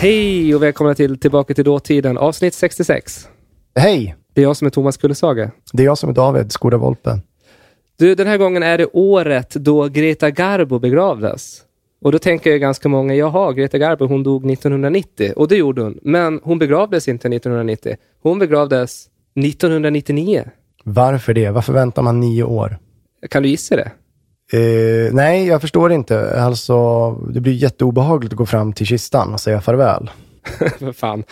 Hej och välkomna till Tillbaka till dåtiden, avsnitt 66. Hej! Det är jag som är Thomas Kullesage. Det är jag som är David Skoda Volpe. Du, den här gången är det året då Greta Garbo begravdes. Och då tänker jag ganska många, jaha, Greta Garbo, hon dog 1990. Och det gjorde hon. Men hon begravdes inte 1990. Hon begravdes 1999. Varför det? Varför väntar man nio år? Kan du gissa det? Eh, nej, jag förstår inte. Alltså, det blir jätteobehagligt att gå fram till kistan och säga farväl. Vad fan.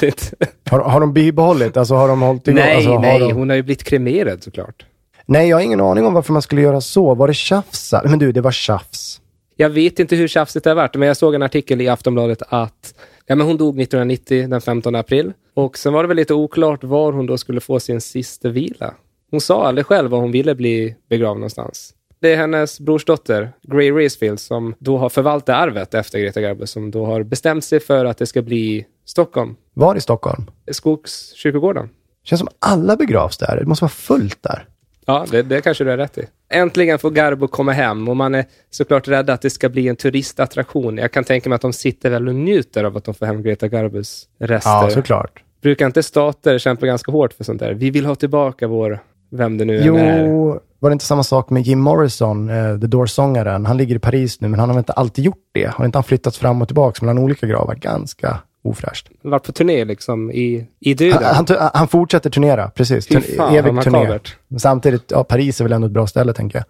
Har, har de bibehållit? Alltså har de hållit igång? nej, alltså, har nej, de... hon har ju blivit kremerad såklart. Nej, jag har ingen aning om varför man skulle göra så. Var det tjafs? Men du, det var tjafs. Jag vet inte hur tjafsigt det har varit, men jag såg en artikel i Aftonbladet att ja, men hon dog 1990, den 15 april. Och sen var det väl lite oklart var hon då skulle få sin sista vila. Hon sa aldrig själv var hon ville bli begravd någonstans. Det är hennes brorsdotter, Gray Reesfield, som då har förvaltat arvet efter Greta Garbo, som då har bestämt sig för att det ska bli Stockholm, Var i Stockholm? Skogskyrkogården. Känns som alla begravs där. Det måste vara fullt där. Ja, det, det kanske du har rätt i. Äntligen får Garbo komma hem och man är såklart rädd att det ska bli en turistattraktion. Jag kan tänka mig att de sitter väl och njuter av att de får hem Greta Garbos rester. Ja, såklart. Brukar inte stater kämpa ganska hårt för sånt där? Vi vill ha tillbaka vår, vem det nu än är. Jo, var det inte samma sak med Jim Morrison, eh, The Doors-sångaren? Han ligger i Paris nu, men han har väl inte alltid gjort det? Har inte han flyttats fram och tillbaka mellan olika gravar? Ganska ofräscht. Varit på turné liksom i, i döden. Han, han, han fortsätter turnera, precis. Fy fan, evig turné. Samtidigt, ja, Paris är väl ändå ett bra ställe, tänker jag.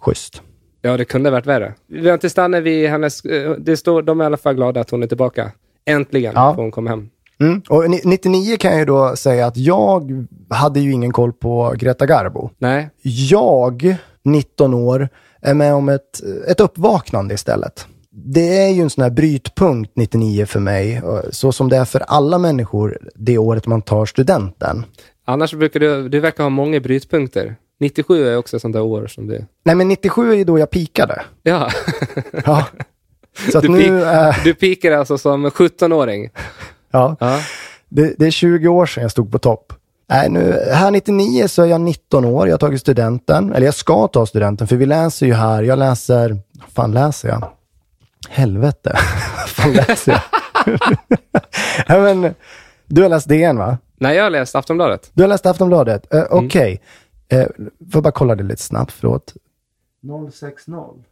Schysst. Ja, det kunde varit värre. Vi har inte stannat vid hennes... eh, Det står, de är i alla fall glada att hon är tillbaka. Äntligen Ja. får hon komma hem. Mm. Och ni- 99 kan jag ju då säga att jag hade ju ingen koll på Greta Garbo. Nej, Jag, 19 år, är med om ett, ett uppvaknande istället. Det är ju en sån här brytpunkt 99 för mig, och så som det är för alla människor det året man tar studenten. annars brukar du... Du verkar ha många brytpunkter. 97 är också ett sånt där år som det... Nej, men 97 är ju då jag pikade. Ja. Ja. Så att Du, nu, äh, du pikar alltså som 17-åring. Ja, Ja. det, det är 20 år sedan jag stod på topp. Nej, nu, här 99 så är jag 19 år, jag har tagit studenten, eller jag ska ta studenten, för vi läser ju här, jag läser, vad fan läser jag? Helvete, vad fan läser jag? ja, men, du har läst DN va? Nej, jag har läst Aftonbladet. Du har läst Aftonbladet? Uh, Okej, okay. får bara kolla det lite snabbt, förlåt. 060.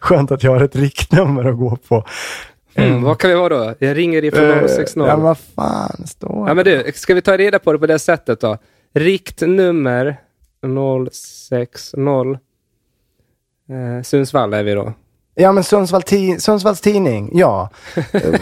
Skönt att jag har ett riktnummer att gå på. Mm. Vad kan vi vara då? Jag ringer ifrån 060. Eh, Ja, vad fan står Ja, men du, ska vi ta reda på det på det sättet då? Riktnummer 060. Eh, Sundsvall är vi då. Ja, men Sundsvall ti- Sundsvalls tidning, ja. Eh,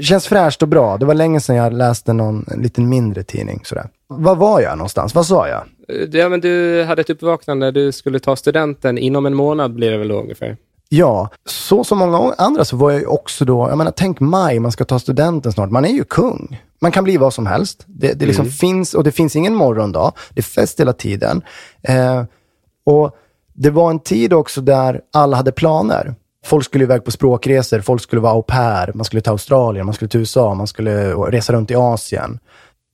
Känns fräscht och bra. Det var länge sedan jag läste någon en liten mindre tidning. Sådär. Var var jag någonstans? Vad sa jag? Eh, Ja, men du hade ett uppvaknande. Du skulle ta studenten inom en månad blir det väl då ungefär. Ja, så som många andra så var jag ju också då, jag menar tänk maj, man ska ta studenten snart, man är ju kung. Man kan bli vad som helst. Det, det liksom finns, och det finns ingen morgondag. Det är fest hela tiden. Eh, och det var en tid också där alla hade planer. Folk skulle iväg på språkresor, folk skulle vara au pair, man skulle till Australien, man skulle till USA, man skulle resa runt i Asien.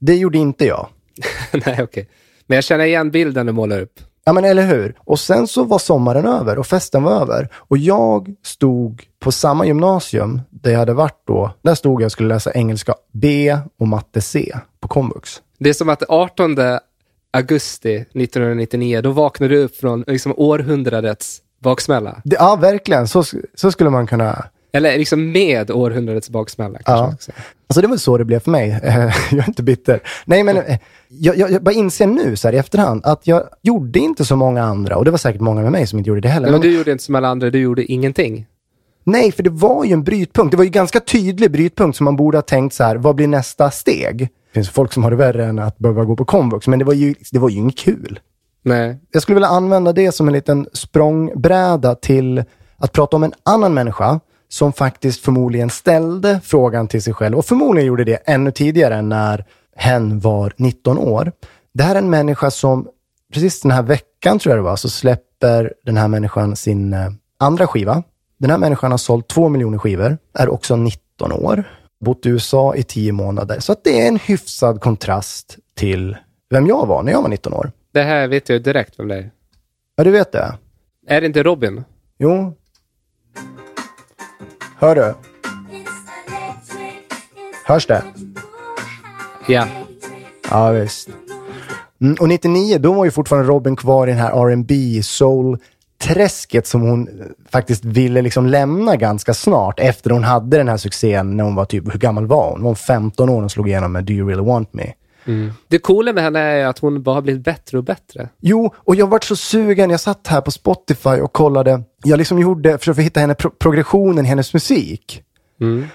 Det gjorde inte jag. Nej, okej. Men jag känner igen bilden du målar upp. Ja, men eller hur? Och sen så var sommaren över och festen var över. Och jag stod på samma gymnasium där jag hade varit då. Där stod jag och skulle läsa engelska B och matte C på komvux. Det är som att 18 augusti 1999, då vaknade du upp från liksom århundradets baksmälla. Det, ja, verkligen. Så, så skulle man kunna... Eller liksom med århundradets baksmälla. Ja. Alltså det var så det blev för mig. jag är inte bitter. Nej, men eh, jag, jag, jag bara inser nu så här i efterhand att jag gjorde inte så många andra, och det var säkert många med mig som inte gjorde det heller. Men Men, du gjorde inte som alla andra, du gjorde ingenting. Nej, för det var ju en brytpunkt. Det var ju ganska tydlig brytpunkt som man borde ha tänkt så här, vad blir nästa steg? Det finns folk som har det värre än att behöva gå på komvux, men det var ju, det var ju inget kul. Nej. Jag skulle vilja använda det som en liten språngbräda till att prata om en annan människa som faktiskt förmodligen ställde frågan till sig själv och förmodligen gjorde det ännu tidigare när hen var 19 år. Det här är en människa som precis den här veckan tror jag det var, så släpper den här människan sin eh, andra skiva. Den här människan har sålt två miljoner skivor, är också 19 år, bott i USA i 10 månader. Så att det är en hyfsad kontrast till vem jag var när jag var 19 år. Det här vet jag direkt vem det är. Ja, du vet det? Är det inte Robin? Jo. Hör du? Hörs det? Ja. Ja, visst. Mm, och 99, då var ju fortfarande Robin kvar i den här R&B soul träsket som hon eh, faktiskt ville liksom lämna ganska snart efter hon hade den här succén när hon var typ, hur gammal var hon? Hon var 15 år och slog igenom med Do You Really Want Me. Det coola med henne är att hon bara har blivit bättre och bättre. Jo, och jag vart så sugen. Jag satt här på Spotify och kollade. Jag liksom gjorde, försökte hitta henne, pro progressionen i hennes musik.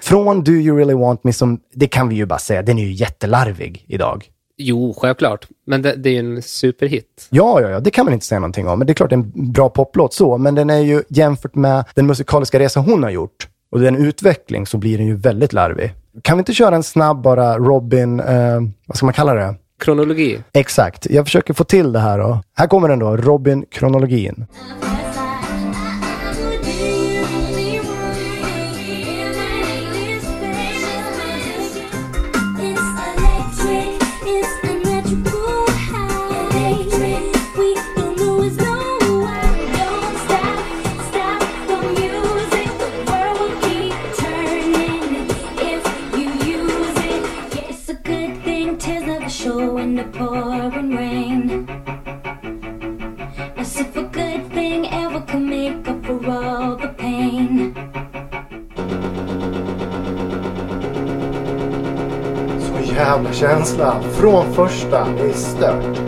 Från Do You Really Want Me, som, det kan vi ju bara säga, den är ju jättelarvig idag. Jo, självklart. Men det, det är ju en superhit. Ja, ja, ja, det kan man inte säga någonting om. Men det är klart det är en bra poplåt så, men den är ju jämfört med den musikaliska resa hon har gjort och den utveckling så blir den ju väldigt larvig. Kan vi inte köra en snabb bara Robin, eh, vad ska man kalla det? Kronologi. Exakt, jag försöker få till det här då. Här kommer den då, Robin-kronologin. Show Känsla. Från första, är stört.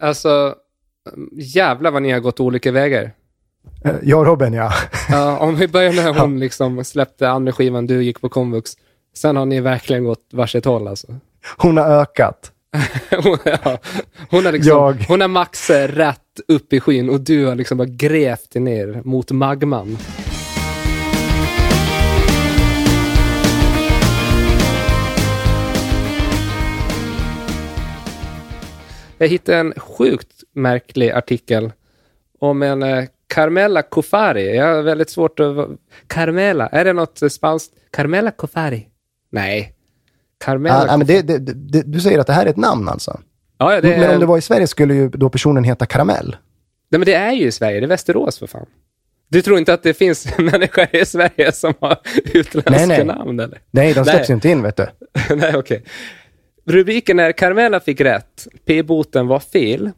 Alltså, jävlar vad ni har gått olika vägar. Eh, Jag och Robin, ja. Ja, om vi börjar när hon liksom släppte andra skivan, du gick på komvux. Sen har ni verkligen gått varsitt håll alltså. Hon har ökat. Hon, ja, hon har liksom, Jag- hon har maxat rätt upp i skyn och du har liksom bara grävt dig ner mot magman. Jag hittade en sjukt märklig artikel om en eh, Carmela Cofari. Jag har väldigt svårt att... Carmela, är det något eh, spanskt? Carmela Cofari? Nej. Carmela ja, men det, det, det, du säger att det här är ett namn alltså? Ja, är, Men om det var i Sverige skulle ju då personen heta Karamell. Nej, men det är ju i Sverige. Det är Västerås för fan. Du tror inte att det finns människor i Sverige som har utländska Nej, nej. namn, eller? Nej, de släpps Nej. inte in vet du. nej, okej. Rubriken är Carmela fick rätt. P-boten var fel.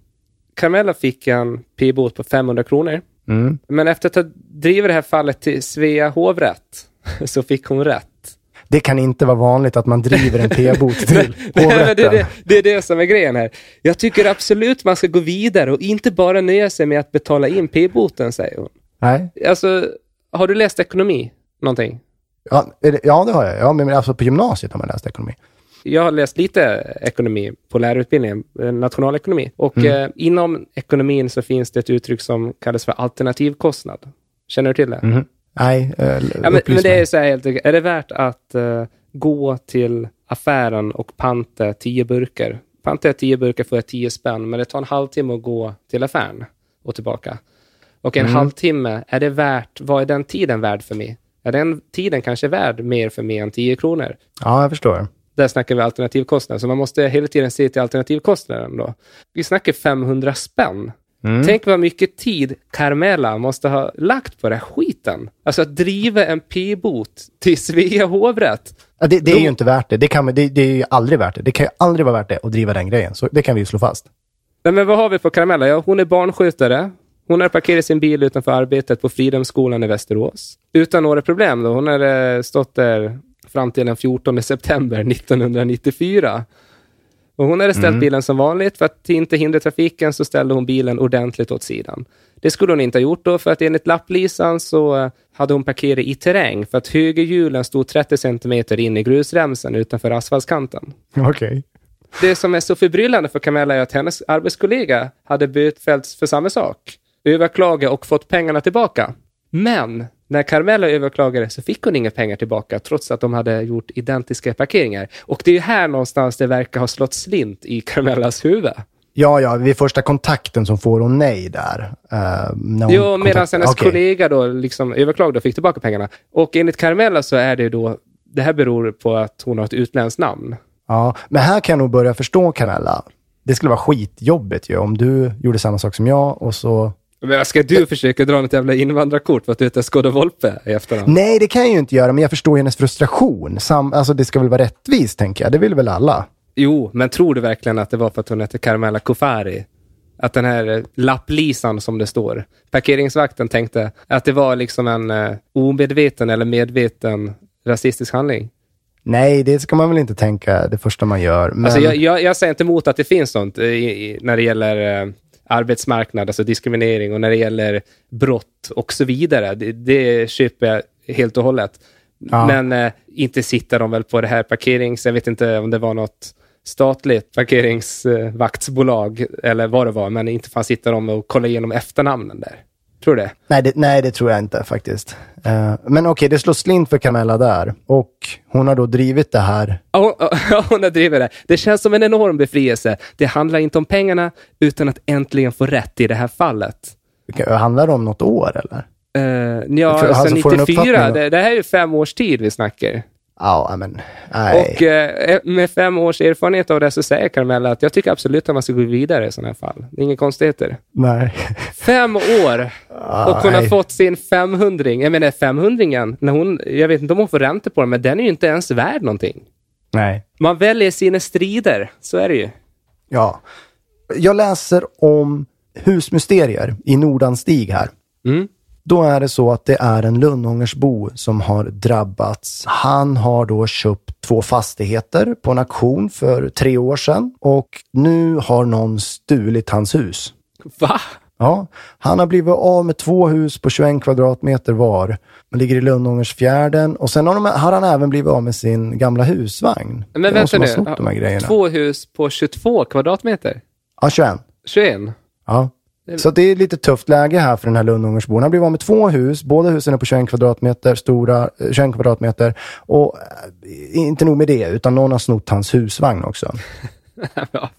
Carmela fick en P-bot på 500 kronor. Mm. Men efter att ha drivit det här fallet till Svea hovrätt så fick hon rätt. Det kan inte vara vanligt att man driver en p-bot till Nej, hovrätten. det, är det, det är det som är grejen här. Jag tycker absolut man ska gå vidare och inte bara nöja sig med att betala in P-boten, säger hon. Nej. Alltså, har du läst ekonomi? Någonting? Ja, det, ja, det har jag. Ja, men alltså på gymnasiet har man läst ekonomi. Jag har läst lite ekonomi på lärarutbildningen, eh, nationalekonomi. Och Mm. eh, inom ekonomin så finns det ett uttryck som kallas för alternativkostnad. Känner du till det? Mhm. Nej, eh, Ja, men, men det är så här helt enkelt. Är det värt att eh, gå till affären och panta tio burkar? Pantar jag tio burkar får jag tio spänn, men det tar en halvtimme att gå till affären och tillbaka. Och en Mm. halvtimme, är det värt, vad är den tiden värd för mig? Är den tiden kanske värd mer för mig än 10 kronor? Ja, jag förstår. Där snackar vi alternativkostnad, så man måste hela tiden se till alternativkostnaden då. Vi snackar 500 spänn. Mm. Tänk vad mycket tid Carmela måste ha lagt på den här skiten. Alltså att driva en p-bot till Svea hovrätt. Ja, det, det är Då- ju inte värt det. Det, kan, det. det är ju aldrig värt det. Det kan ju aldrig vara värt det att driva den grejen. Så det kan vi ju slå fast. Nej, men vad har vi på Carmela? Ja, hon är barnskötare. Hon har parkerat sin bil utanför arbetet på Fridhemsskolan i Västerås. Utan några problem då. Hon har eh, stått där fram till den 14 september 1994. Och hon hade ställt bilen som vanligt. För att inte hindra trafiken så ställde hon bilen ordentligt åt sidan. Det skulle hon inte ha gjort då, för att enligt lapplisan så eh, hade hon parkerat i terräng för att högerhjulen stod 30 centimeter in i grusremsen utanför asfaltskanten. Okej. Det som är så förbryllande för Camilla är att hennes arbetskollega hade bötfällts för samma sak. Överklagat och fått pengarna tillbaka. Men när Carmela överklagade så fick hon inga pengar tillbaka trots att de hade gjort identiska parkeringar. Och det är ju här någonstans det verkar ha slått slint i Carmelas huvud. Ja, ja, vid första kontakten som får hon nej där. Uh, Jo, medan hennes kollega då liksom överklagade och fick tillbaka pengarna. Och enligt Carmela så är det då, det här beror på att hon har ett utländskt namn. Ja, men här kan jag nog börja förstå Canella. Det skulle vara skitjobbigt ju om du gjorde samma sak som jag och så... Men ska du försöka dra något jävla invandrarkort för att du heter Skåde Volpe i efterhand? Nej, det kan jag ju inte göra, men jag förstår hennes frustration. Sam, alltså det ska väl vara rättvist, tänker jag. Det vill väl alla? Jo, men tror du verkligen att det var för att hon hette Carmela Kofari? Att den här eh, lapplisan som det står, parkeringsvakten tänkte att det var liksom en eh, omedveten eller medveten rasistisk handling? Nej, det ska man väl inte tänka det första man gör. Men... Alltså jag, jag, jag säger inte emot att det finns sånt eh, i, i, när det gäller eh, arbetsmarknad, alltså diskriminering och när det gäller brott och så vidare. Det, det köper jag helt och hållet. Ja. Men eh, inte sitter de väl på det här parkerings... Jag vet inte om det var något statligt parkeringsvaktsbolag eller vad det var, men inte fan sitter de och kollar igenom efternamnen där. Tror du det? Nej, det, nej, det tror jag inte faktiskt. Eh, men okej, det slår slint för Camilla där. Och hon har då drivit det här. Ja, hon- ja, hon har drivit det. Det känns som en enorm befrielse. Det handlar inte om pengarna, utan att äntligen få rätt i det här fallet. Handlar det om något år eller? Uh, ja, För- alltså alltså, får du en 94, uppfattning då? det, det här är ju fem års tid vi snackar. Ja, men nej. Och eh, med fem års erfarenhet av det så säger Carmella att jag tycker absolut att man ska gå vidare i sådana här fall. Det är inga konstigheter. nej. Fem år och hon har fått sin 500 Jag menar 500 när hon, jag vet inte om hon får ränta på den, men den är ju inte ens värd någonting. nej. Man väljer sina strider, så är det ju. Ja. Jag läser om husmysterier i Nordanstig här. Mm. Då är det så att det är en Lundångersbo som har drabbats. Han har då köpt två fastigheter på en auktion för tre år sedan och nu har någon stulit hans hus. Va? Ja, han har blivit av med två hus på 21 kvadratmeter var. De ligger i Lundångersfjärden och sen har, de, har han även blivit av med sin gamla husvagn. Men Det är vänta nu. de. Två hus på 22 kvadratmeter? Ja, 21. 21? Ja. Så det är lite tufft läge här för den här Lundångersbon. Han blivit av med två hus. Båda husen är på 21 kvadratmeter, stora, eh, 21 kvadratmeter. Och eh, inte nog med det, utan någon har snott hans husvagn också. ja.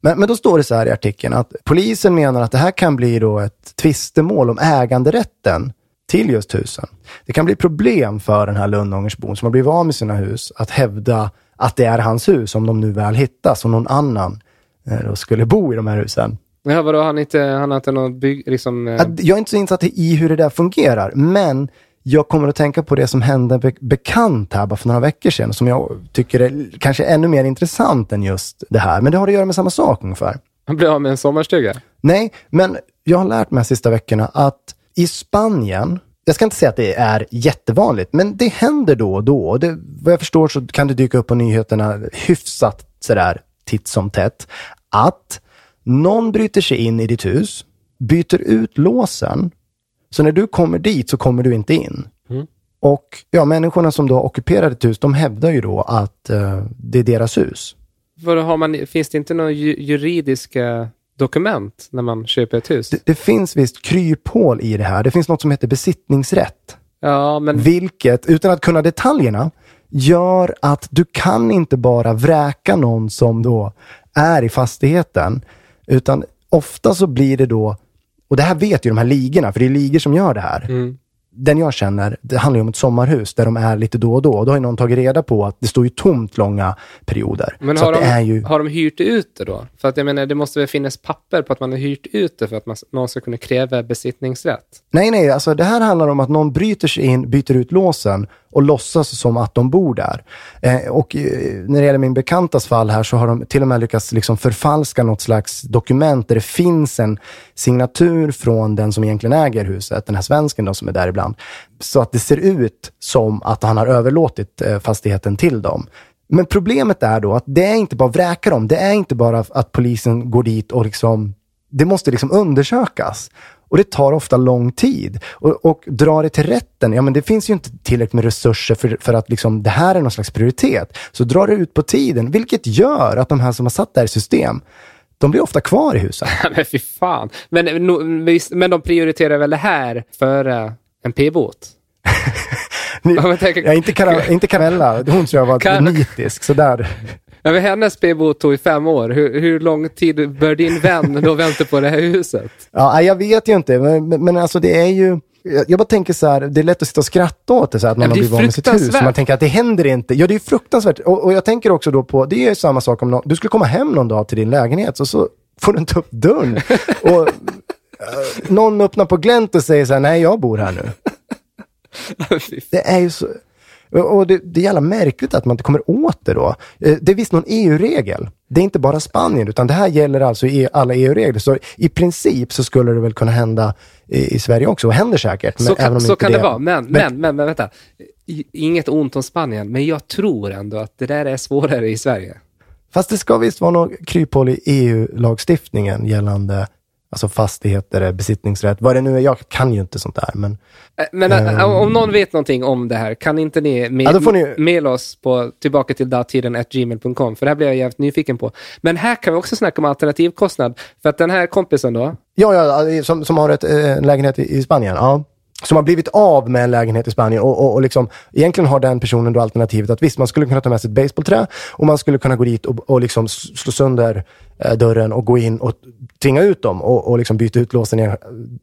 Men, men då står det så här i artikeln att polisen menar att det här kan bli då ett tvistemål om äganderätten till just husen. Det kan bli problem för den här Lundångersbon som har blivit av med sina hus att hävda att det är hans hus om de nu väl hittas och någon annan eh, då skulle bo i de här husen. Ja, vadå, han, inte, han har inte någon bygg... Liksom, eh, Jag är inte så insatt i hur det där fungerar, men jag kommer att tänka på det som hände be- bekant här bara för några veckor sedan, som jag tycker är kanske ännu mer intressant än just det här. Men det har att göra med samma sak ungefär. han blev av med en sommarstuga? Nej, men jag har lärt mig de sista veckorna att i Spanien, jag ska inte säga att det är jättevanligt, men det händer då och då. Det, vad jag förstår så kan det dyka upp på nyheterna hyfsat sådär titt som tätt. Att någon bryter sig in i ditt hus, byter ut låsen, så när du kommer dit så kommer du inte in. Och ja, människorna som då ockuperar ett hus, de hävdar ju då att eh, det är deras hus. Vad har man, finns det inte några ju, juridiska dokument när man köper ett hus? Det, det finns visst kryphål i det här. Det finns något som heter besittningsrätt. ja, men Vilket, utan att kunna detaljerna, gör att du kan inte bara vräka någon som då är i fastigheten. Utan ofta så blir det då, och det här vet ju de här ligorna, för det är ligor som gör det här. Mm. Den jag känner, det handlar ju om ett sommarhus där de är lite då och då. Och då har ju någon tagit reda på att det står ju tomt långa perioder. Men har de, ju... har de hyrt ut det då? För att jag menar, det måste väl finnas papper på att man har hyrt ut det för att man, någon ska kunna kräva besittningsrätt? Nej, nej, alltså det här handlar om att någon bryter sig in, byter ut låsen och låtsas som att de bor där. Eh, och eh, när det gäller min bekantas fall här så har de till och med lyckats liksom förfalska något slags dokument där det finns en signatur från den som egentligen äger huset, den här svensken då som är där ibland. Så att det ser ut som att han har överlåtit eh, fastigheten till dem. Men problemet är då att det är inte bara att vräka dem. Det är inte bara att polisen går dit och liksom, det måste liksom undersökas. Och det tar ofta lång tid. Och, och dra det till rätten, ja men det finns ju inte tillräckligt med resurser för, för att liksom, det här är någon slags prioritet. Så dra det ut på tiden, vilket gör att de här som har satt det här i system, de blir ofta kvar i huset. men fy fan. Men, no, men de prioriterar väl det här före en p-båt? Ni, Ja, men tänk- ja, inte, Cara, inte Carella, hon tror jag var Car- nitisk. Så där. Ja, men hennes p-båt tog i fem år. Hur, hur lång tid bör din vän då vänta på det här huset? Ja, jag vet ju inte, men, men, alltså det är ju... Jag bara tänker så här, det är lätt att sitta och skratta åt det, så här, att Ja, har blivit av med sitt hus. Man tänker att det händer inte. Ja, det är fruktansvärt. Och, och jag tänker också då på, det är ju samma sak om någon, du skulle komma hem någon dag till din lägenhet, så, så får du inte upp dörren. och eh, någon öppnar på glänt och säger så här, nej jag bor här nu. Det är ju så... Och det, det är jävla märkligt att man inte kommer åt det då. Eh, Det är visst någon EU-regel. Det är inte bara Spanien, utan det här gäller alltså i alla EU-regler. Så i princip så skulle det väl kunna hända i, i Sverige också, och händer säkert. Men Så kan, så kan det vara, men, men, men, men vänta. I- Inget ont om Spanien, men jag tror ändå att det där är svårare i Sverige. Fast det ska visst vara något kryphål i EU-lagstiftningen gällande alltså fastigheter, besittningsrätt, vad det nu är. Jag kan ju inte sånt där, men Eh, Men eh, om någon vet någonting om det här, kan inte ni, me- Ja, ni- mejla oss på tillbaka till datiden gmail.com, för det här blir jag jävligt nyfiken på. Men här kan vi också snacka om alternativkostnad, för att den här kompisen då, Ja, ja, som, som har ett, eh, en lägenhet i, i Spanien. Ja. Som har blivit av med en lägenhet i Spanien och, och, och liksom, egentligen har den personen då alternativet att visst, man skulle kunna ta med sig ett baseballträ och man skulle kunna gå dit och, och liksom slå sönder eh, dörren och gå in och tvinga ut dem och, och liksom byta ut låsen.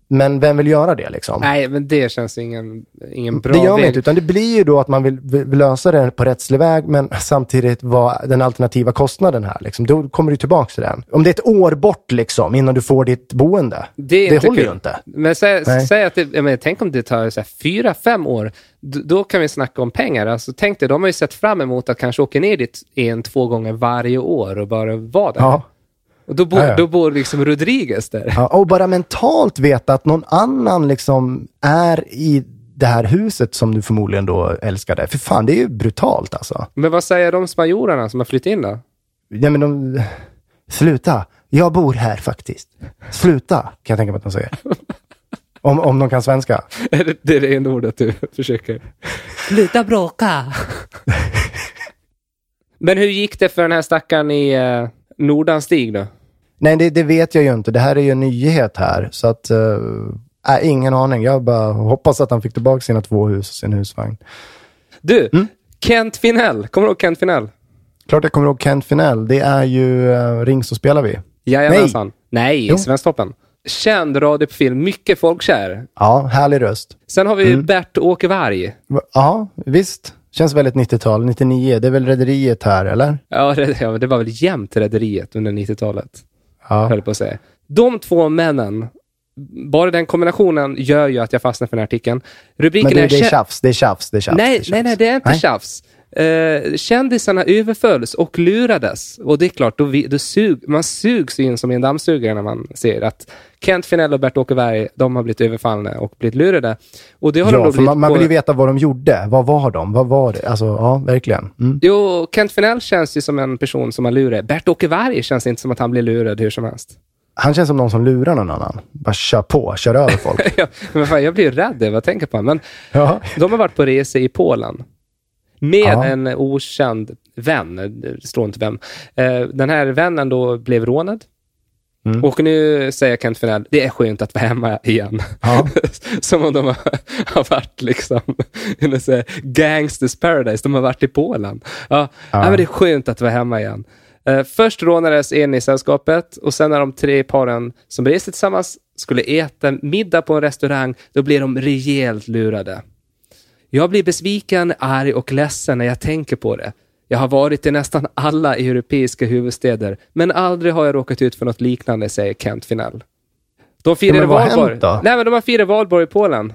Men vem vill göra det liksom? nej men det känns ingen, ingen bra det gör man inte, utan det blir ju då att man vill, vill lösa det på rättslig väg, men samtidigt vad den alternativa kostnaden här. Liksom. Då kommer du tillbaka till den. Om det är ett år bort liksom, innan du får ditt boende, Det, det håller kul. ju inte. Men säg, Nej. säg att det, jag menar, tänk om det tar så här, fyra, fem år. Då kan vi snacka om pengar. Alltså, tänk dig, de har ju sett fram emot att kanske åka ner dit en, två gånger varje år och bara vara där. Ja. Och då bor, Ja, ja. då bor liksom Rodriguez där. Ja, och bara mentalt veta att någon annan liksom är i det här huset som du förmodligen då älskade. För fan, det är ju brutalt alltså. Men vad säger de spanjorerna som har flyttat in då? Ja, men de... Sluta, jag bor här faktiskt. Sluta, kan jag tänka mig att de säger. Om, om de kan svenska. Är det det är det enda ordet du försöker? Sluta bråka! Men hur gick det för den här stackaren i uh, Nordanstig då? Nej, det, det vet jag ju inte. Det här är ju en nyhet här. Så att, uh, äh, ingen aning. Jag bara hoppas att han fick tillbaka sina två hus och sin husvagn. Du, Mm. Kent Finell. Kommer du ihåg Kent Finell? Klart jag kommer ihåg Kent Finell. Det är ju uh, Ring så spelar vi. Jajamensan. Nej, Jo. Svensktoppen. Känd radioprofil, mycket folkkär. Ja, härlig röst. Sen har vi Mm. Bert-Åke Varg. Va- Ja, visst. Känns väldigt 90-tal. 99, det är väl Rederiet här, eller? Ja, det, ja, det var väl jämnt Rederiet under 90-talet, Ja. höll på att säga. De två männen, bara den kombinationen gör ju att jag fastnar för den här artikeln. Rubriken Men du, är... det är tjafs, det är tjafs, det är tjafs. nej, det är tjafs. nej, nej, det är inte Nej. tjafs. Uh, kändisarna överfölls och lurades. Och det är klart, då, vi, då sug, man sugs in som i en dammsugare när man ser att Kent Finell och Bert-Åke Berg, de har blivit överfallna och blivit lurade. Och det har de Ja, då för blivit man, man vill ju veta vad de gjorde. Vad var de? Vad var det? Alltså, ja, verkligen. Mm. Jo, Kent Finell känns ju som en person som har lurat. Bert-Åke Varg känns inte som att han blir lurad hur som helst. Han känns som någon som lurar någon annan. Bara kör på, kör över folk. Ja, men fan, jag blir rädd över att tänka på honom. Men ja. de har varit på resa i Polen. Med Ja. en okänd vän. Det står inte vem. Eh, Den här vännen då blev rånad. Mm. Och nu säger Kent Finell, det är skönt att vara hemma igen. Ja. Som om de har, har varit liksom, här, gangsters paradise. De har varit i Polen. Ja, ja. men det är skönt att vara hemma igen. Eh, först rånades en i sällskapet och sen när de tre paren som reste tillsammans skulle äta middag på en restaurang, då blev de rejält lurade. Jag blir besviken, arg och ledsen när jag tänker på det. Jag har varit i nästan alla europeiska huvudstäder, men aldrig har jag råkat ut för något liknande, säger Kent Finell. De firade har valborg. Nej, men de har firat valborg i Polen.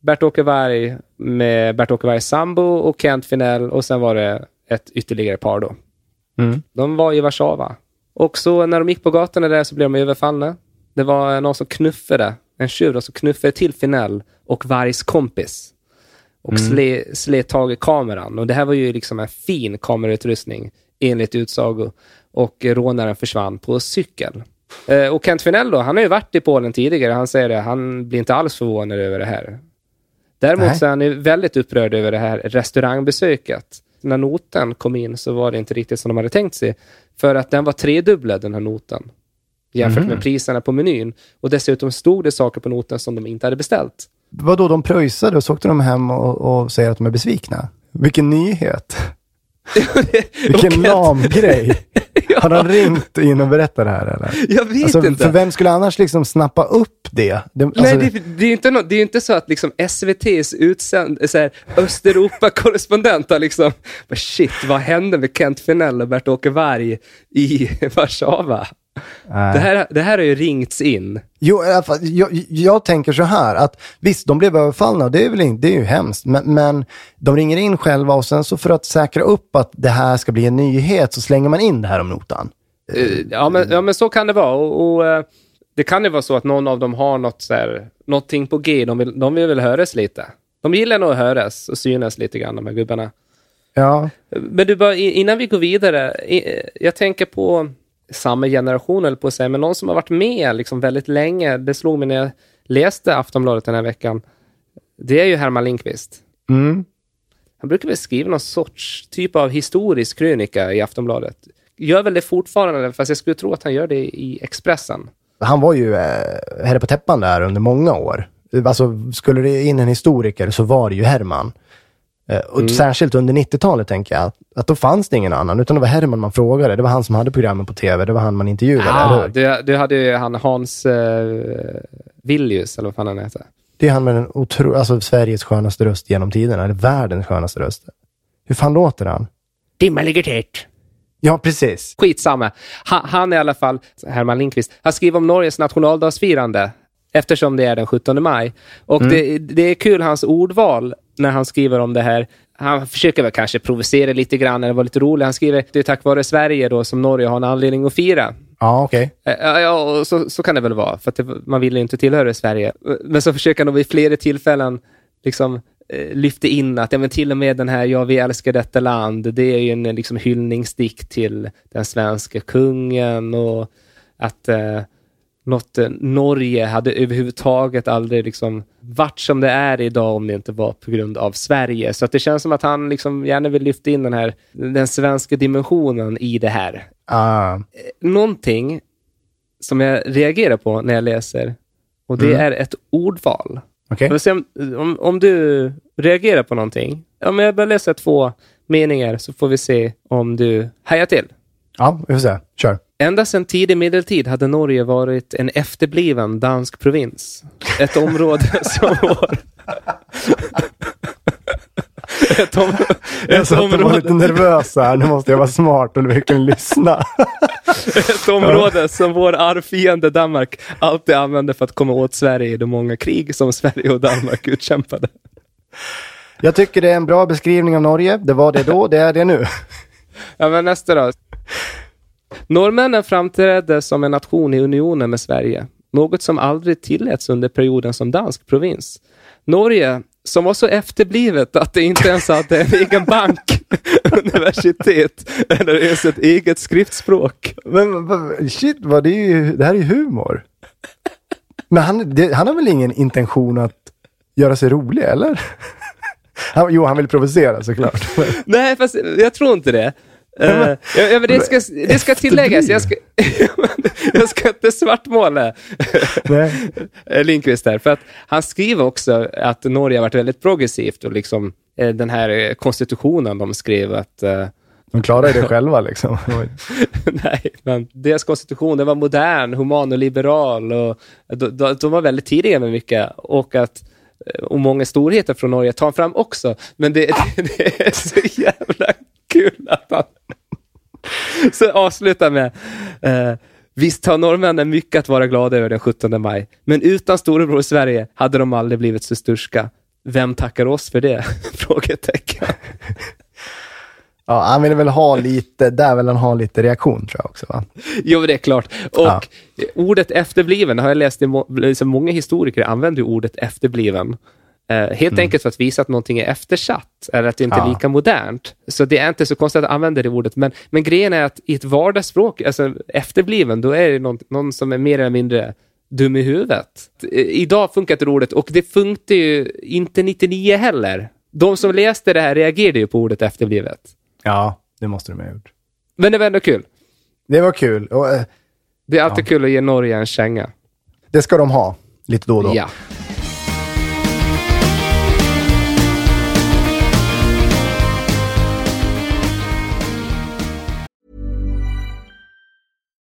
Bert-Åke Varg med Bert-Åke Vargs sambo och Kent Finell och sen var det ett ytterligare par då. Mm. De var i Warszawa. Och så när de gick på gatorna där så blev de överfallna. Det var någon som knuffade, en tjuv då, som knuffade till Finell och Vargs kompis. Och sle, slet tag i kameran. Och det här var ju liksom en fin kamerautrustning enligt utsago. Och rånaren försvann på cykel. Eh, och Kent Finell då, han har ju varit i Polen tidigare. Han säger det, han blir inte alls förvånad över det här. Däremot Nej. så är han ju väldigt upprörd över det här restaurangbesöket. När noten kom in så var det inte riktigt som de hade tänkt sig. För att den var tredubblad, den här noten. Jämfört med priserna på menyn. Och dessutom stod det saker på noten som de inte hade beställt. Vadå, de pröjsade och så åkte de hem och, och säger att de är besvikna? Vilken nyhet! Vilken Och- lam grej! Har de ringt in och berättat det här eller? Jag vet Alltså, inte. för vem skulle annars liksom snappa upp det? det alltså, Nej, det, det, är inte det är inte så att liksom SVTs utsänd, här, Östeuropa-korrespondent har liksom, shit, vad hände med Kent Finell och Bert-Åke Varg i Warszawa? Nej. Det här, det här har ju ringts in. Jo, jag, jag tänker så här att visst, de blev överfallna det är väl inte, det är ju hemskt. Men, men de ringer in själva och sen så för att säkra upp att det här ska bli en nyhet så slänger man in det här om notan. Eh, Ja men, ja, men så kan det vara. Och, och, eh, det kan ju vara så att någon av dem har något så här, någonting på G. De vill, de vill väl höras lite. De gillar nog att höras och synas lite grann, de här gubbarna. Ja, Men du, bara, innan vi går vidare. Jag tänker på samma generation, eller på att säga, men någon som har varit med liksom väldigt länge. Det slog mig när jag läste Aftonbladet den här veckan. Det är ju Herman Lindqvist. mm. Han brukar väl skriva någon sorts typ av historisk krönika i Aftonbladet. Gör väl det fortfarande, fast jag skulle tro att han gör det i Expressen. han var ju eh, herre på täppan där under många år. Alltså, skulle det in en historiker så var det ju Herman. Eh, och särskilt under 90-talet tänker jag, att, då fanns det ingen annan, utan det var Herman man frågade. Det var han som hade programmen på tv, det var han man intervjuade. Ah, du, du hade ju han Hans uh, Villius, eller vad fan han heter. Det är han med den otro, alltså Sveriges skönaste röst genom tiderna, eller världens skönaste röst. Hur fan låter han? Dimma ligger tätt. Ja, precis. Skitsamma. Han, han är i alla fall, Herman Lindqvist, han skriver om Norges nationaldagsfirande eftersom det är den 17 maj. Och det, det är kul hans ordval när han skriver om det här. Han försöker väl kanske provocera lite grann eller vara lite rolig. Han skriver det är tack vare Sverige då som Norge har en anledning att fira. Ja, okej. Eh, Ja, så, så kan det väl vara, för att det, man vill ju inte tillhöra Sverige. Men så försöker han vid flera tillfällen liksom, eh, lyfta in att ja, men till och med den här Ja, vi älskar detta land, det är ju en liksom, hyllningsdikt till den svenska kungen och att eh, något eh, Norge hade överhuvudtaget aldrig liksom varit som det är idag om det inte var på grund av Sverige. Så det känns som att han liksom gärna vill lyfta in den här den svenska dimensionen i det här Ah, någonting som jag reagerar på när jag läser och det är ett ordval. se om, om, om du reagerar på någonting. Om jag bara läser två meningar så får vi se om du hajar till. Ja, vi får se. Kör. Ända sedan tidig medeltid hade Norge varit en efterbliven dansk provins. Ett område som var... ett, om... Jag ett och var lite område... nervös här. Nu måste jag vara smart och verkligen lyssna. Ett område som vår arvfiende Danmark alltid använde för att komma åt Sverige i de många krig som Sverige och Danmark utkämpade. Jag tycker det är en bra beskrivning av Norge. Det var det då, det är det nu. Ja, men nästa då. Norrmännen framträdde som en nation i unionen med Sverige. Något som aldrig tilläts under perioden som dansk provins. Norge, som var så efterblivet att det inte ens hade en egen bank, universitet eller ens ett eget skriftspråk. Men shit, vad det, är ju, det här är ju humor. Men han, det, han har väl ingen intention att göra sig rolig, eller? Han, jo, han vill provocera såklart. Nej, fast jag tror inte det. Uh, ja, det, ska, det ska tilläggas, jag ska, jag ska inte svartmåla eh, Lindqvist där, för att han skriver också att Norge har varit väldigt progressivt och liksom eh, den här konstitutionen de skrev att eh, De klarar det själva liksom. Nej, men deras konstitution den var modern, human och liberal och de, de, var väldigt tidiga med mycket och att och många storheter från Norge tar fram också. Men det, det, det är så jävla kul att han så avslutar med eh, Visst har norrmännen mycket att vara glada över den 17 maj, men utan storebror Sverige hade de aldrig blivit så sturska. Vem tackar oss för det? Frågetecken. Ja, han vill väl ha lite, där vill han ha lite reaktion tror jag också va? Jo, det är klart. Och Ja. ordet efterbliven har jag läst i må- liksom många historiker använder ordet efterbliven. Eh, helt enkelt för att visa att någonting är eftersatt, eller att det inte är Ja. lika modernt. Så det är inte så konstigt att använda det ordet. Men, men grejen är att i ett vardagsspråk, alltså efterbliven, då är det någon, någon som är mer eller mindre dum i huvudet. Idag funkar inte det ordet och det funkar ju inte 99 heller. De som läste det här reagerade ju på ordet efterblivet. Ja, det måste de ha gjort. Men det var ändå kul. Det var kul. Och, eh, Det är alltid kul att ge Norge en känga. det ska de ha, lite då och då. Ja.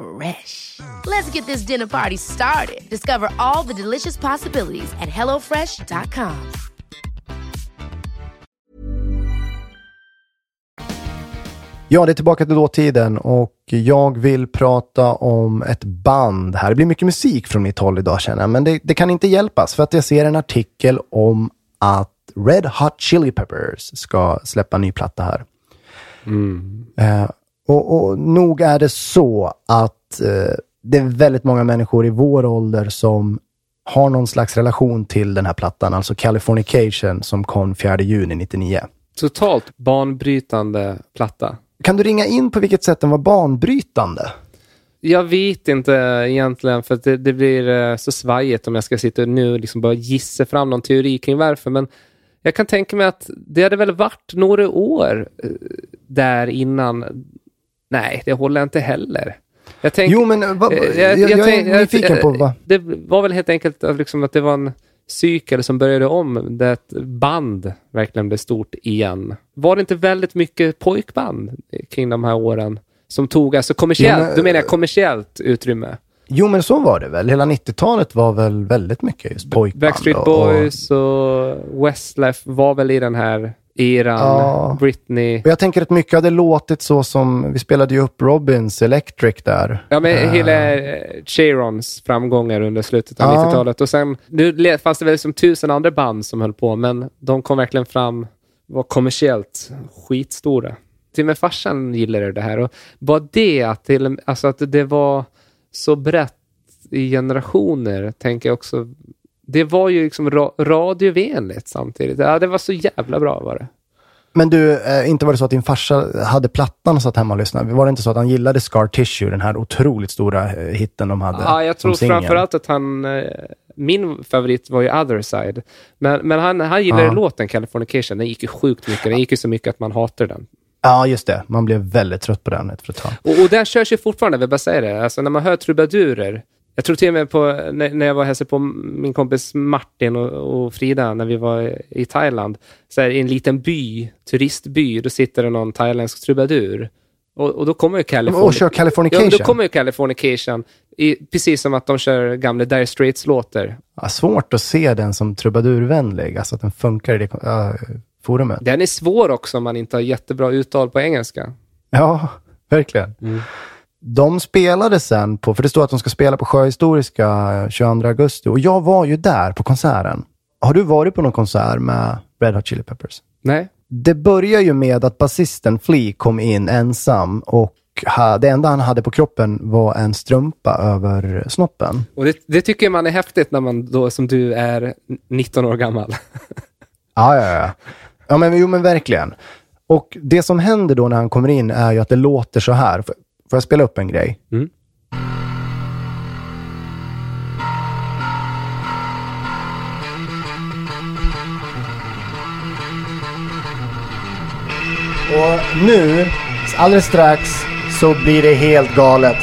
Fresh. Let's get this dinner party started. Discover all the delicious possibilities at hellofresh.com. Ja, det är tillbaka till dåtiden och jag vill prata om ett band här. Det blir mycket musik från mitt håll idag känner jag, men det, det kan inte hjälpas för att jag ser en artikel om att Red Hot Chili Peppers ska släppa en ny platta här. Eh, och, och nog är det så att eh, det är väldigt många människor i vår ålder som har någon slags relation till den här plattan, alltså Californication som kom 4 juni 99. Totalt banbrytande platta. Kan du ringa in på vilket sätt den var banbrytande? Jag vet inte egentligen, för det, det blir eh, så svajigt om jag ska sitta nu och liksom bara gissa fram någon teori kring varför. Men jag kan tänka mig att det hade väl varit några år eh, där innan. Nej, det håller inte heller. Jag tänker, Jo, men vad, Eh, jag, jag, tänk- är nyfiken på vad... Det var väl helt enkelt att liksom att det var en cykel som började om, där ett band verkligen blev stort igen. Var det inte väldigt mycket pojkband kring de här åren som tog, alltså kommersiellt, Jo, men- då menar jag kommersiellt utrymme. Jo, men så var det väl. Hela 90-talet var väl väldigt mycket just pojkband. Backstreet och- Boys och Westlife var väl i den här eran. Ja. Britney. Jag tänker att mycket hade låtit så som, vi spelade ju upp Robins Electric där. Ja, men Eh, hela eh, Chirons framgångar under slutet av Ja. 90-talet. Och sen, nu fanns det väl som tusen andra band som höll på, men de kom verkligen fram, var kommersiellt skitstora. Till och med farsan gillade det här. Och bara det, att, till, alltså att det var så brett i generationer, tänker jag också. Det var ju liksom ra radiovänligt samtidigt. Ja, det var så jävla bra var det. Men du, eh, inte var det så att din farsa hade plattan och satt hemma och lyssnade? Var det inte så att han gillade Scar Tissue, den här otroligt stora eh, hitten de hade? Ja, jag tror framförallt att han... Eh, min favorit var ju Other Side. Men, men han, han gillade Ja. låten Californication. Den gick ju sjukt mycket. Den gick ju så mycket att man hatar den. Ja, just det. Man blev väldigt trött på den efter ett tag. Och, och den körs ju fortfarande, jag vill bara säga det. Alltså när man hör trubadurer. Jag tror till och med på, när, när jag var hälsade på min kompis Martin och, och Frida när vi var i Thailand. Så här, I en liten by, turistby, då sitter det någon thailändsk trubadur. Och, och då kommer ju California. Och kör Californication. Ja, då kommer ju Californication. I, precis som att de kör gamla Dire Straits-låtar. Ja, svårt att se den som trubadurvänlig, alltså att den funkar i det ja, forumet. Den är svår också om man inte har jättebra uttal på engelska. Ja, verkligen. De spelade sen på, för det står att de ska spela på Sjöhistoriska 22 augusti och jag var ju där på konserten. Har du varit på någon konsert med Red Hot Chili Peppers? Nej. Det börjar ju med att basisten Flea kom in ensam och det enda han hade på kroppen var en strumpa över snoppen. Och det, det tycker man är häftigt när man då, som du, är 19 år gammal. Ja, ja, ja. Ja, men, jo, men verkligen. Och det som händer då när han kommer in är ju att det låter så här. Får jag spela upp en grej? Mm. Och nu, alldeles strax, så blir det helt galet.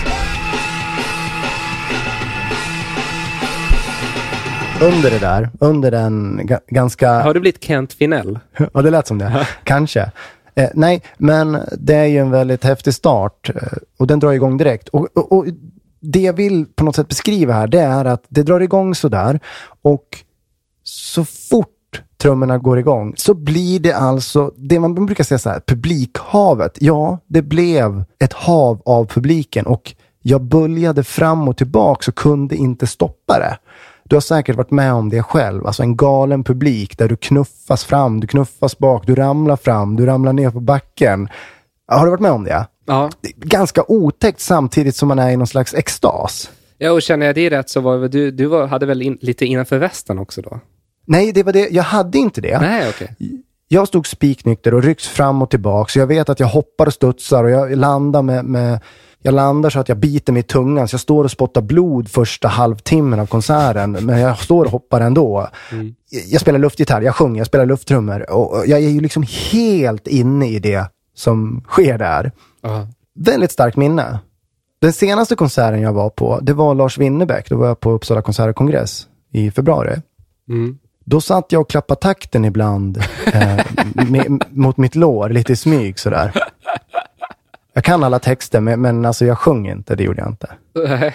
Under det där, under den ga- ganska... Har du blivit Kent Finell? Ja, det lät som det. Kanske. Eh, nej, men det är ju en väldigt häftig start eh, och den drar igång direkt. Och, och, och det jag vill på något sätt beskriva här, det är att det drar igång sådär och så fort trummorna går igång så blir det alltså, det man brukar säga så här, publikhavet. Ja, det blev ett hav av publiken och jag böljade fram och tillbaka och kunde inte stoppa det. Du har säkert varit med om det själv. Alltså en galen publik där du knuffas fram, du knuffas bak, du ramlar fram, du ramlar ner på backen. Har du varit med om det? Ja. Det Ganska otäckt samtidigt som man är i någon slags extas. Ja, och känner jag dig rätt så var du, du var, hade väl in, lite innanför västen också då? Nej, det var det. Jag hade inte det. Nej, okej. Jag stod spiknykter och rycks fram och tillbaka. Så jag vet att jag hoppar och studsar och jag landar med, med jag landar så att jag biter mig i tungan, så jag står och spottar blod första halvtimmen av konserten, men jag står och hoppar ändå. Jag spelar luftgitarr, jag sjunger, jag spelar lufttrummor och jag är ju liksom helt inne i det som sker där. Ja. Väldigt starkt minne. Den senaste konserten jag var på, det var Lars Winnerbäck. Då var jag på Uppsala konsert och kongress i februari. Mm. Då satt jag och klappade takten ibland eh, med, mot mitt lår, lite i smyg sådär. Jag kan alla texter, men, men alltså jag sjöng inte, det gjorde jag inte.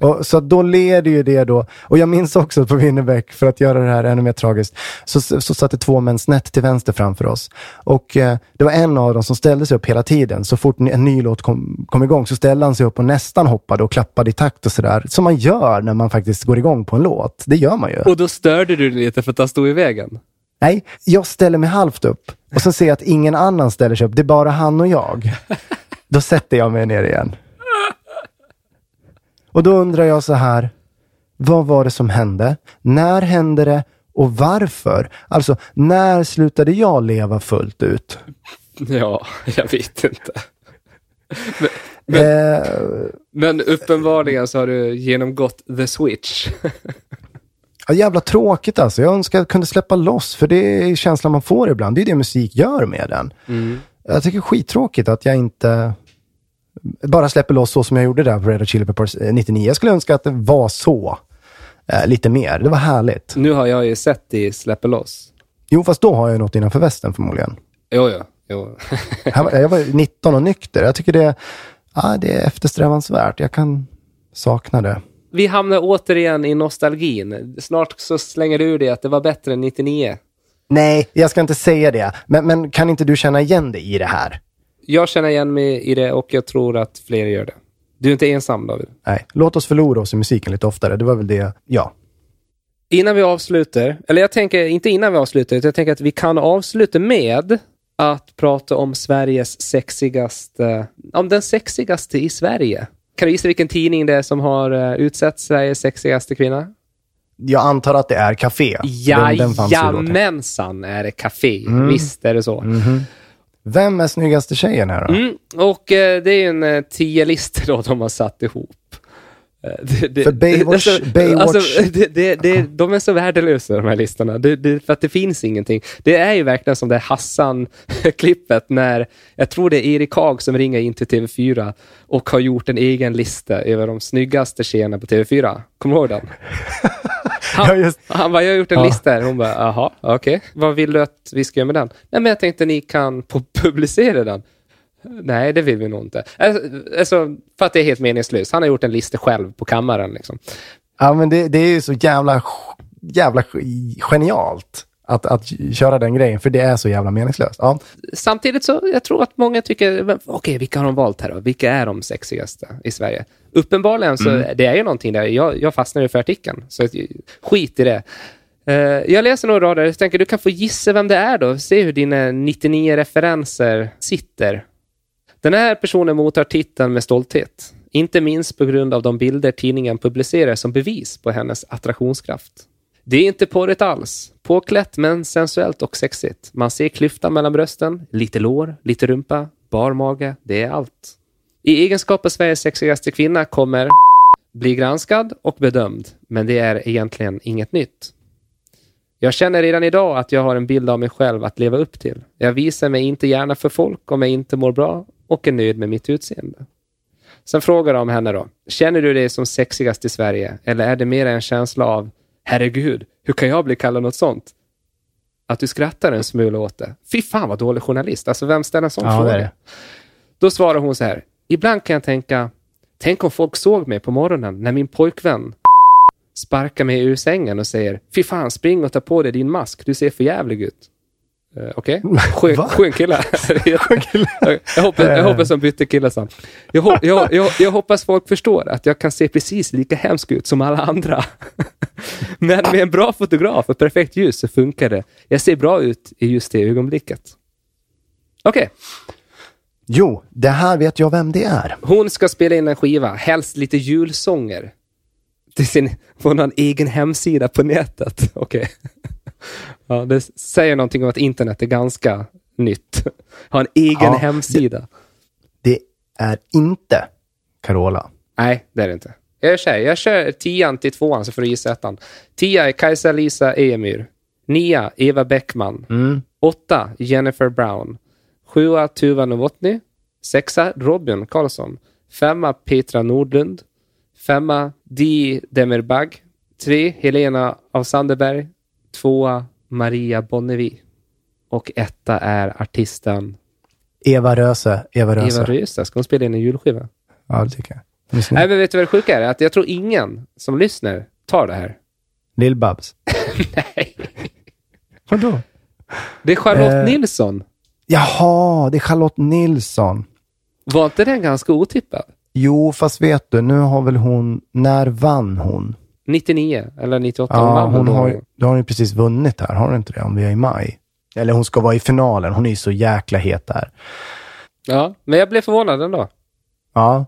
Och, så då leder ju det då, och jag minns också på Winnerbäck, för att göra det här ännu mer tragiskt, så, så, satt det två män snett till vänster framför oss. Och eh, det var en av dem som ställde sig upp hela tiden. Så fort en ny låt kom, kom igång så ställde han sig upp och nästan hoppade och klappade i takt och sådär. Som man gör när man faktiskt går igång på en låt. Det gör man ju. Och då störde du lite för att han stod i vägen? Nej, jag ställer mig halvt upp och så ser jag att ingen annan ställer sig upp. Det är bara han och jag. Då sätter jag mig ner igen. Och då undrar jag så här, vad var det som hände? När hände det? Och varför? Alltså, när slutade jag leva fullt ut? Ja, jag vet inte. Eh, Men uppenbarligen så har du genomgått the switch. Ja, jävla tråkigt alltså. Jag önskar jag kunde släppa loss, för det är känslan man får ibland. Det är det musik gör med den. Jag tycker det är skittråkigt att jag inte bara släpper loss så som jag gjorde där på Red Hot Chili Peppers eh, 99. Jag skulle önska att det var så. Eh, lite mer. Det var härligt. Nu har jag ju sett dig släppa loss. Jo, fast då har jag något innanför västen förmodligen. Jo, jo. jo. Jag var 19 och nykter. Jag tycker det, ja, det är eftersträvansvärt. Jag kan sakna det. Vi hamnar återigen i nostalgin. Snart så slänger du ur dig att det var bättre än 99. Nej, jag ska inte säga det. Men, men kan inte du känna igen dig i det här? Jag känner igen mig i det och jag tror att fler gör det. Du är inte ensam David. Nej, låt oss förlora oss i musiken lite oftare. Det var väl det, ja. Innan vi avslutar, eller jag tänker inte innan vi avslutar, utan jag tänker att vi kan avsluta med att prata om Sveriges sexigaste, om den sexigaste i Sverige. Kan du gissa vilken tidning det är som har uh, utsett Sveriges sexigaste kvinna? Jag antar att det är Café. Jajamensan är det Café. Mm. Visst är det så. Vem är snyggaste tjejen här då? Mm, och eh, det är en eh, tio listor då de har satt ihop. Det, det, För Baywatch- Baywatch- Alltså, det, det, de är så värdelösa de här listorna, för att det finns ingenting. Det är ju verkligen som det Hassan-klippet när, jag tror det är Erik Haag som ringer in till TV4 och har gjort en egen lista över de snyggaste tjejerna på TV4. Kommer du ihåg den? Han, just- han bara, jag har gjort en Ja. lista här. Hon bara, jaha, okej. Vad vill du att vi ska göra med den? Nej, men jag tänkte ni kan pu- publicera den. Nej, det vill vi nog inte. Alltså, Alltså, för att det är helt meningslöst. Han har gjort en lista själv på kammaren. Liksom. Ja, men det, det är ju så jävla, jävla genialt att, att köra den grejen, för det är så jävla meningslöst. Ja. Samtidigt så, jag tror att många tycker, okej, vilka har de valt här då? Vilka är de sexigaste i Sverige? Uppenbarligen så, det är ju någonting där, jag, jag fastnar ju för artikeln. Så skit i det. Eh, jag läser några rader, jag tänker du kan få gissa vem det är då. Se hur dina 99 referenser sitter. Den här personen mottar titeln med stolthet. Inte minst på grund av de bilder tidningen publicerar som bevis på hennes attraktionskraft. Det är inte porrigt alls. Påklätt men sensuellt och sexigt. Man ser klyftan mellan brösten, lite lår, lite rumpa, bar mage. Det är allt. I egenskap av Sveriges sexigaste kvinna kommer bli granskad och bedömd, men det är egentligen inget nytt. Jag känner redan idag att jag har en bild av mig själv att leva upp till. Jag visar mig inte gärna för folk om jag inte mår bra och är nöjd med mitt utseende. Sen frågar de henne då, känner du dig som sexigast i Sverige eller är det mer en känsla av, herregud, hur kan jag bli kallad något sånt? Att du skrattar en smula åt det. Fy fan vad dålig journalist, alltså vem ställer en sån Ja, fråga? det. Då svarar hon så här, ibland kan jag tänka, tänk om folk såg mig på morgonen när min pojkvän sparkar mig ur sängen och säger, fy fan, spring och ta på dig din mask, du ser för jävlig ut. Uh, Okej, Va? skön kille. jag, hoppas, jag hoppas de bytte kille sen. Jag, hop, jag, jag, jag hoppas folk förstår att jag kan se precis lika hemsk ut som alla andra. Men med en bra fotograf och perfekt ljus så funkar det. Jag ser bra ut i just det ögonblicket. Okej, Jo, det här vet jag vem det är. hon ska spela in en skiva, helst lite julsånger. Till sin, på någon egen hemsida på nätet. Okej. Ja, det säger någonting om att internet är ganska nytt. Ha en egen Ja, hemsida. Det är inte Carola. Nej, det är det inte. Jag kör, jag kör tian till tvåan så får du gissa ettan. Tia är Kajsa-Lisa Emyr. Nia, Eva Bäckman. Åtta, Jennifer Brown. Sjua, Tuva Novotny. Sexa, Robin Karlsson. Femma, Petra Nordlund. Femma, Di Demirbag. Tre, Helena av Sanderberg. Tvåa, Maria Bonnevi. Och etta är artisten Eva Röse. Eva Röse. Eva Röse. Ska hon spela in en julskiva? Ja, det tycker jag. Nej, men vet du vad det sjuka är? Att jag tror ingen som lyssnar tar det här. Lill-Babs. Nej. Vadå? Det är Charlotte Eh. Nilsson. Jaha, det är Charlotte Nilsson. Var inte den ganska otippad? Jo, fast vet du, nu har väl hon, när vann hon? 99 eller 98? Ja, hon då. har, då har hon ju precis vunnit här, har hon inte det? Om vi är i maj. Eller hon ska vara i finalen, hon är ju så jäkla het där. Ja, men jag blev förvånad ändå. Ja.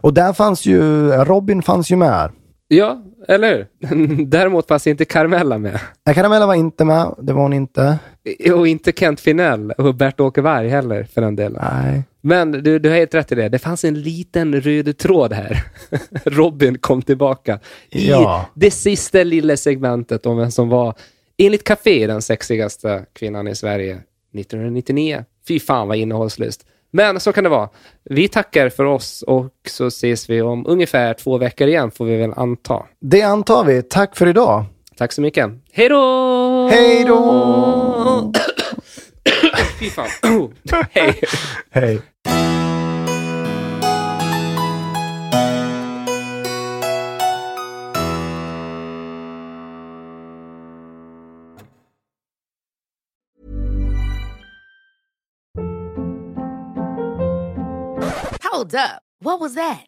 Och där fanns ju, Robin fanns ju med. Ja, eller hur? Däremot fanns inte Carmella med. Nej, Caramella var inte med, det var hon inte. Och inte Kent Finell och Bert-Åke Varg heller för den delen. Nej. Men du, du har helt rätt i det. Det fanns en liten röd tråd här. Robin kom tillbaka i Ja. det sista lilla segmentet om vem som var, enligt Café, den sexigaste kvinnan i Sverige 1999. Fy fan vad innehållslöst. Men så kan det vara. Vi tackar för oss och så ses vi om ungefär två veckor igen, får vi väl anta. Det antar vi. Tack för idag. Tack så mycket. Hej då! Hej då! Fy fan. Oh. Hej. Hej. Hold up. What was that?